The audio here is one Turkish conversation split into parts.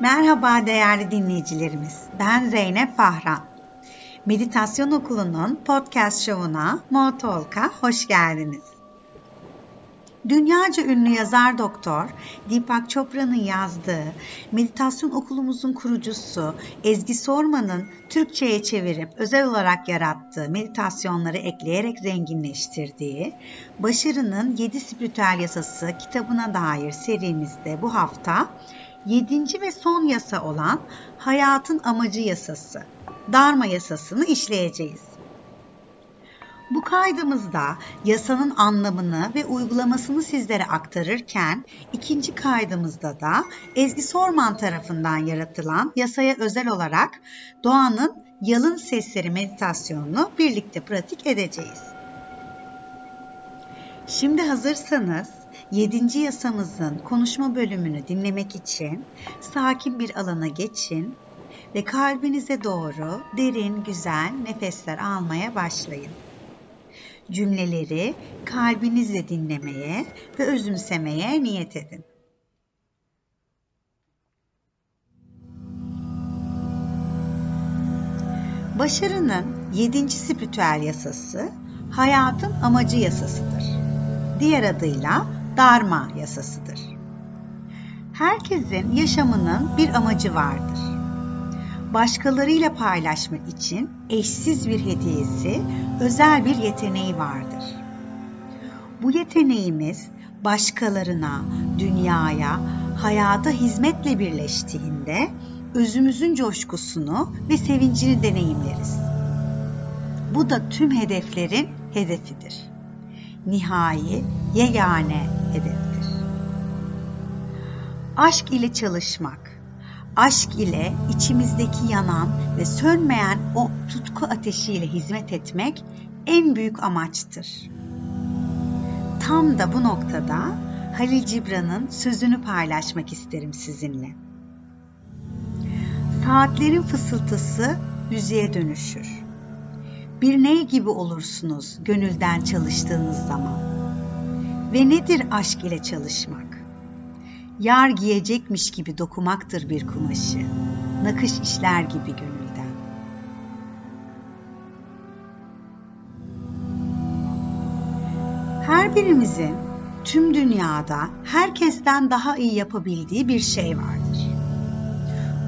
Merhaba değerli dinleyicilerimiz. Ben Zeynep Fahran. Meditasyon Okulu'nun podcast şovuna Motalk'a hoş geldiniz. Dünyaca ünlü yazar doktor Deepak Chopra'nın yazdığı meditasyon okulumuzun kurucusu Ezgi Sorman'ın Türkçe'ye çevirip özel olarak yarattığı meditasyonları ekleyerek zenginleştirdiği Başarının 7 Spiritüel Yasası kitabına dair serimizde bu hafta 7. ve son yasa olan hayatın amacı yasası, Dharma yasasını işleyeceğiz. Bu kaydımızda yasanın anlamını ve uygulamasını sizlere aktarırken ikinci kaydımızda da Ezgi Sorman tarafından yaratılan yasaya özel olarak doğanın yalın sesleri meditasyonunu birlikte pratik edeceğiz. Şimdi hazırsanız 7. yasamızın konuşma bölümünü dinlemek için sakin bir alana geçin ve kalbinize doğru derin güzel nefesler almaya başlayın. Cümleleri kalbinizle dinlemeye ve özümsemeye niyet edin. Başarının yedinci spiritüel yasası hayatın amacı yasasıdır. Diğer adıyla Dharma yasasıdır. Herkesin yaşamının bir amacı vardır. Başkalarıyla paylaşmak için eşsiz bir hediyesi, özel bir yeteneği vardır. Bu yeteneğimiz başkalarına, dünyaya, hayata hizmetle birleştiğinde özümüzün coşkusunu ve sevincini deneyimleriz. Bu da tüm hedeflerin hedefidir. Nihai, yegane hedeftir. Aşk ile çalışmak, aşk ile içimizdeki yanan ve sönmeyen o tutku ateşiyle hizmet etmek en büyük amaçtır. Tam da bu noktada Halil Cibran'ın sözünü paylaşmak isterim sizinle. Saatlerin fısıltısı müziğe dönüşür. Bir ney gibi olursunuz gönülden çalıştığınız zaman. Ve nedir aşk ile çalışmak? Yar giyecekmiş gibi dokumaktır bir kumaşı. Nakış işler gibi gönülden. Her birimizin tüm dünyada herkesten daha iyi yapabildiği bir şey vardır.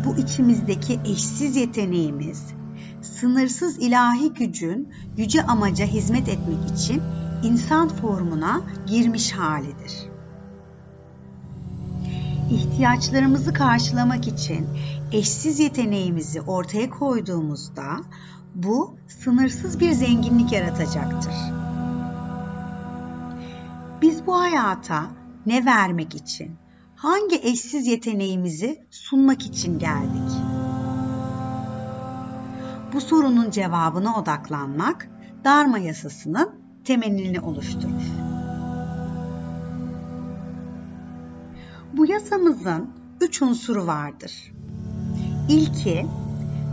Bu içimizdeki eşsiz yeteneğimiz, sınırsız ilahi gücün yüce amaca hizmet etmek için insan formuna girmiş halidir. İhtiyaçlarımızı karşılamak için eşsiz yeteneğimizi ortaya koyduğumuzda bu sınırsız bir zenginlik yaratacaktır. Biz bu hayata ne vermek için, hangi eşsiz yeteneğimizi sunmak için geldik? Bu sorunun cevabına odaklanmak Dharma yasasının temelini oluşturur. Bu yasamızın üç unsuru vardır. İlki,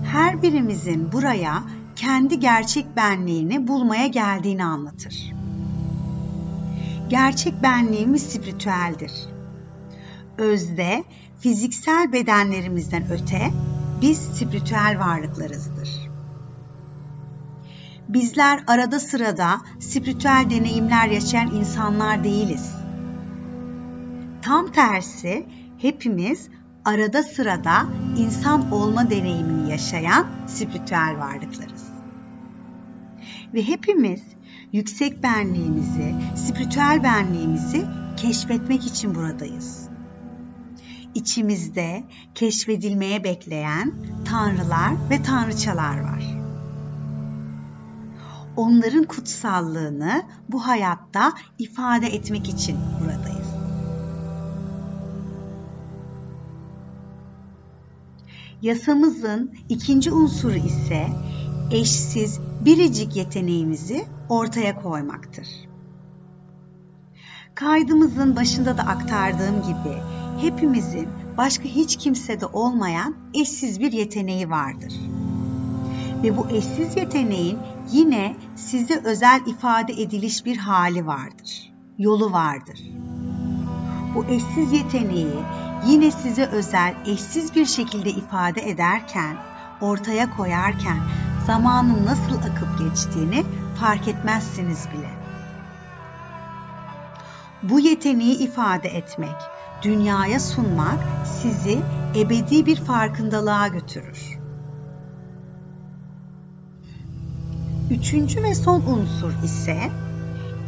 her birimizin buraya kendi gerçek benliğini bulmaya geldiğini anlatır. Gerçek benliğimiz spiritüeldir. Özde, fiziksel bedenlerimizden öte biz spiritüel varlıklarızdır. Bizler arada sırada spiritüel deneyimler yaşayan insanlar değiliz. Tam tersi hepimiz arada sırada insan olma deneyimini yaşayan spiritüel varlıklarız. Ve hepimiz yüksek benliğimizi, spiritüel benliğimizi keşfetmek için buradayız. İçimizde keşfedilmeye bekleyen tanrılar ve tanrıçalar var onların kutsallığını bu hayatta ifade etmek için buradayız. Yasamızın ikinci unsuru ise eşsiz biricik yeteneğimizi ortaya koymaktır. Kaydımızın başında da aktardığım gibi hepimizin başka hiç kimsede olmayan eşsiz bir yeteneği vardır. Ve bu eşsiz yeteneğin yine size özel ifade ediliş bir hali vardır. Yolu vardır. Bu eşsiz yeteneği yine size özel, eşsiz bir şekilde ifade ederken, ortaya koyarken zamanın nasıl akıp geçtiğini fark etmezsiniz bile. Bu yeteneği ifade etmek, dünyaya sunmak sizi ebedi bir farkındalığa götürür. Üçüncü ve son unsur ise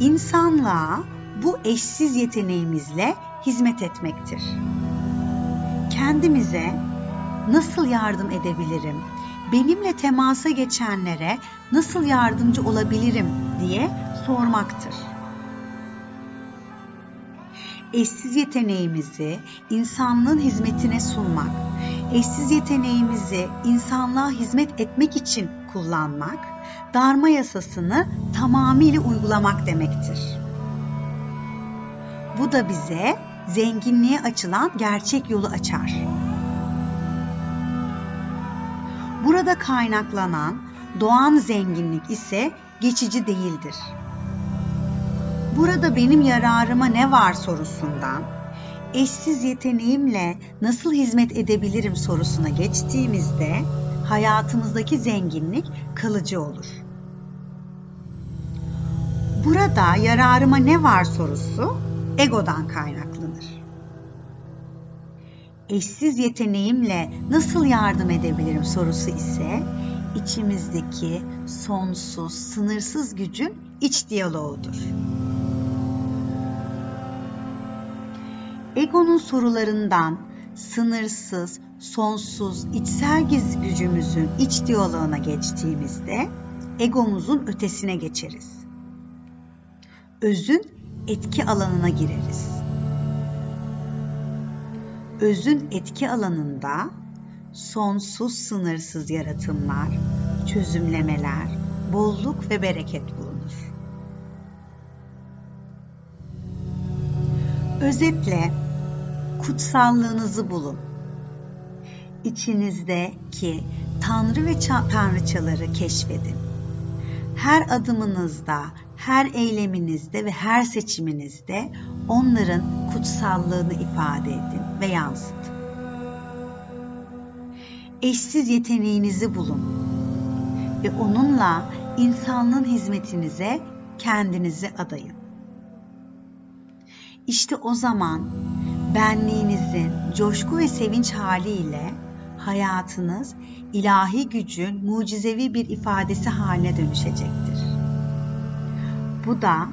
insanlığa bu eşsiz yeteneğimizle hizmet etmektir. Kendimize nasıl yardım edebilirim? Benimle temasa geçenlere nasıl yardımcı olabilirim diye sormaktır. Eşsiz yeteneğimizi insanlığın hizmetine sunmak, eşsiz yeteneğimizi insanlığa hizmet etmek için kullanmak, darma yasasını tamamıyla uygulamak demektir. Bu da bize zenginliğe açılan gerçek yolu açar. Burada kaynaklanan doğan zenginlik ise geçici değildir. Burada benim yararıma ne var sorusundan eşsiz yeteneğimle nasıl hizmet edebilirim sorusuna geçtiğimizde hayatımızdaki zenginlik kalıcı olur. Burada yararıma ne var sorusu egodan kaynaklanır. Eşsiz yeteneğimle nasıl yardım edebilirim sorusu ise içimizdeki sonsuz, sınırsız gücün iç diyaloğudur. Egonun sorularından sınırsız, sonsuz, içsel gücümüzün iç diyaloğuna geçtiğimizde egomuzun ötesine geçeriz. Özün etki alanına gireriz. Özün etki alanında sonsuz sınırsız yaratımlar, çözümlemeler, bolluk ve bereket bulunur. Özetle kutsallığınızı bulun. İçinizdeki tanrı ve tanrıçaları keşfedin. Her adımınızda, her eyleminizde ve her seçiminizde onların kutsallığını ifade edin ve yansıtın. Eşsiz yeteneğinizi bulun ve onunla insanlığın hizmetinize kendinizi adayın. İşte o zaman benliğinizin coşku ve sevinç haliyle hayatınız ilahi gücün mucizevi bir ifadesi haline dönüşecektir. Bu da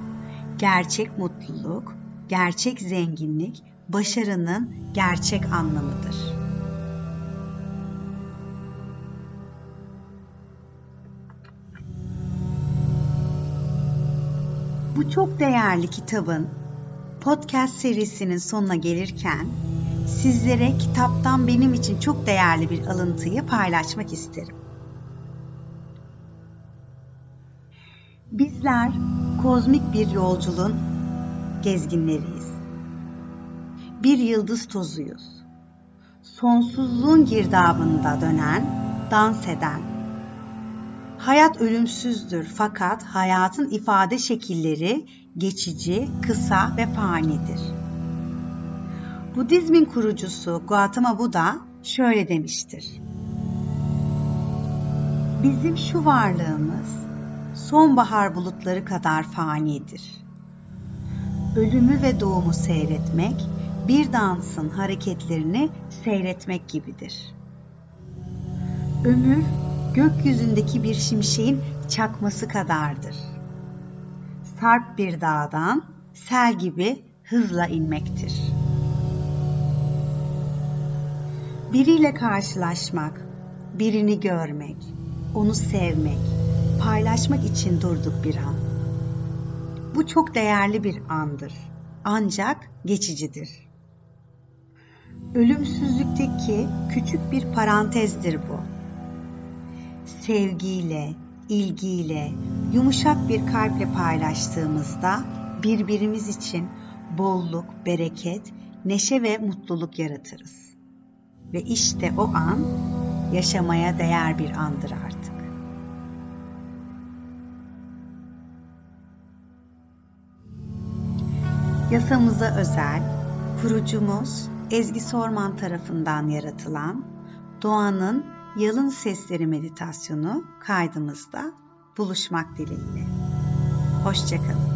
gerçek mutluluk, gerçek zenginlik, başarının gerçek anlamıdır. Bu çok değerli kitabın podcast serisinin sonuna gelirken sizlere kitaptan benim için çok değerli bir alıntıyı paylaşmak isterim. Bizler kozmik bir yolculuğun gezginleriyiz. Bir yıldız tozuyuz. Sonsuzluğun girdabında dönen, dans eden. Hayat ölümsüzdür fakat hayatın ifade şekilleri geçici, kısa ve fanidir. Budizmin kurucusu Gautama Buddha şöyle demiştir. Bizim şu varlığımız sonbahar bulutları kadar fanidir. Ölümü ve doğumu seyretmek, bir dansın hareketlerini seyretmek gibidir. Ömür, gökyüzündeki bir şimşeğin çakması kadardır. Sarp bir dağdan sel gibi hızla inmektir. Biriyle karşılaşmak, birini görmek, onu sevmek, paylaşmak için durduk bir an. Bu çok değerli bir andır. Ancak geçicidir. Ölümsüzlükteki küçük bir parantezdir bu. Sevgiyle, ilgiyle, yumuşak bir kalple paylaştığımızda birbirimiz için bolluk, bereket, neşe ve mutluluk yaratırız. Ve işte o an yaşamaya değer bir andır artık. Yasamıza özel, kurucumuz Ezgi Sorman tarafından yaratılan Doğanın Yalın Sesleri meditasyonu kaydımızda buluşmak dileğiyle. Hoşçakalın.